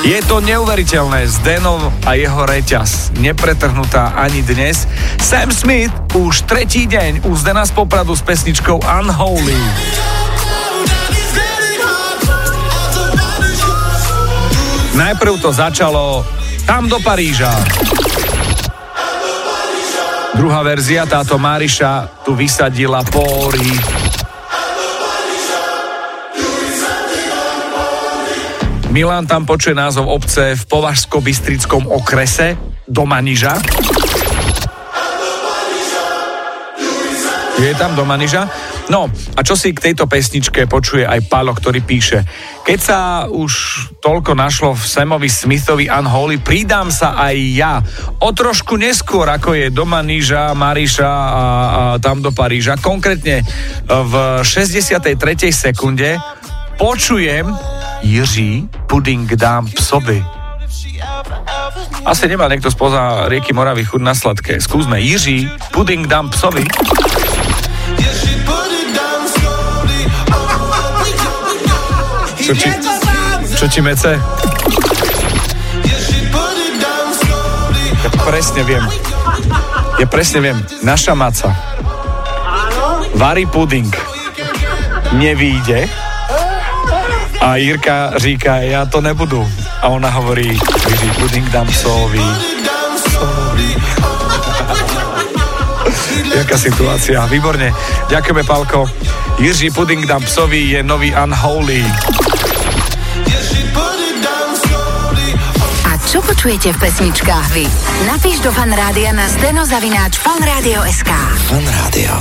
Je to neuveriteľné, Zdeno a jeho reťaz. Nepretrhnutá ani dnes. Sam Smith už tretí deň úzde nás popradu s pesničkou Unholy. Najprv to začalo tam do Paríža. Druhá verzia, táto Mariša tu vysadila póry. Milan tam počuje názov obce v Považsko-Bystrickom okrese do Maniža. Je tam do Maniža? No, a čo si k tejto pesničke počuje aj Palo, ktorý píše Keď sa už toľko našlo v Samovi Smithovi Unholy, pridám sa aj ja. O trošku neskôr, ako je do Maniža, Mariša a, a tam do Paríža. Konkrétne v 63. sekunde počujem Jiří puding dám psovi. Asi nemá niekto spoza rieky Moravy chuť na sladké. Skúsme. Jiří, puding dám psovi. Čo ti, čo ti mece? Ja presne viem. Ja presne viem. Naša maca. Varí puding. Nevíde a Jirka říká, ja to nebudu. A ona hovorí, Jiří, puding dám psovi. Jaká situácia, výborne. Ďakujeme, Palko. Jiří Puding dám psovi je nový Unholy. A čo počujete v pesničkách vy? Napíš do fanrádia na steno zavináč fanradio.sk Fan Rádio.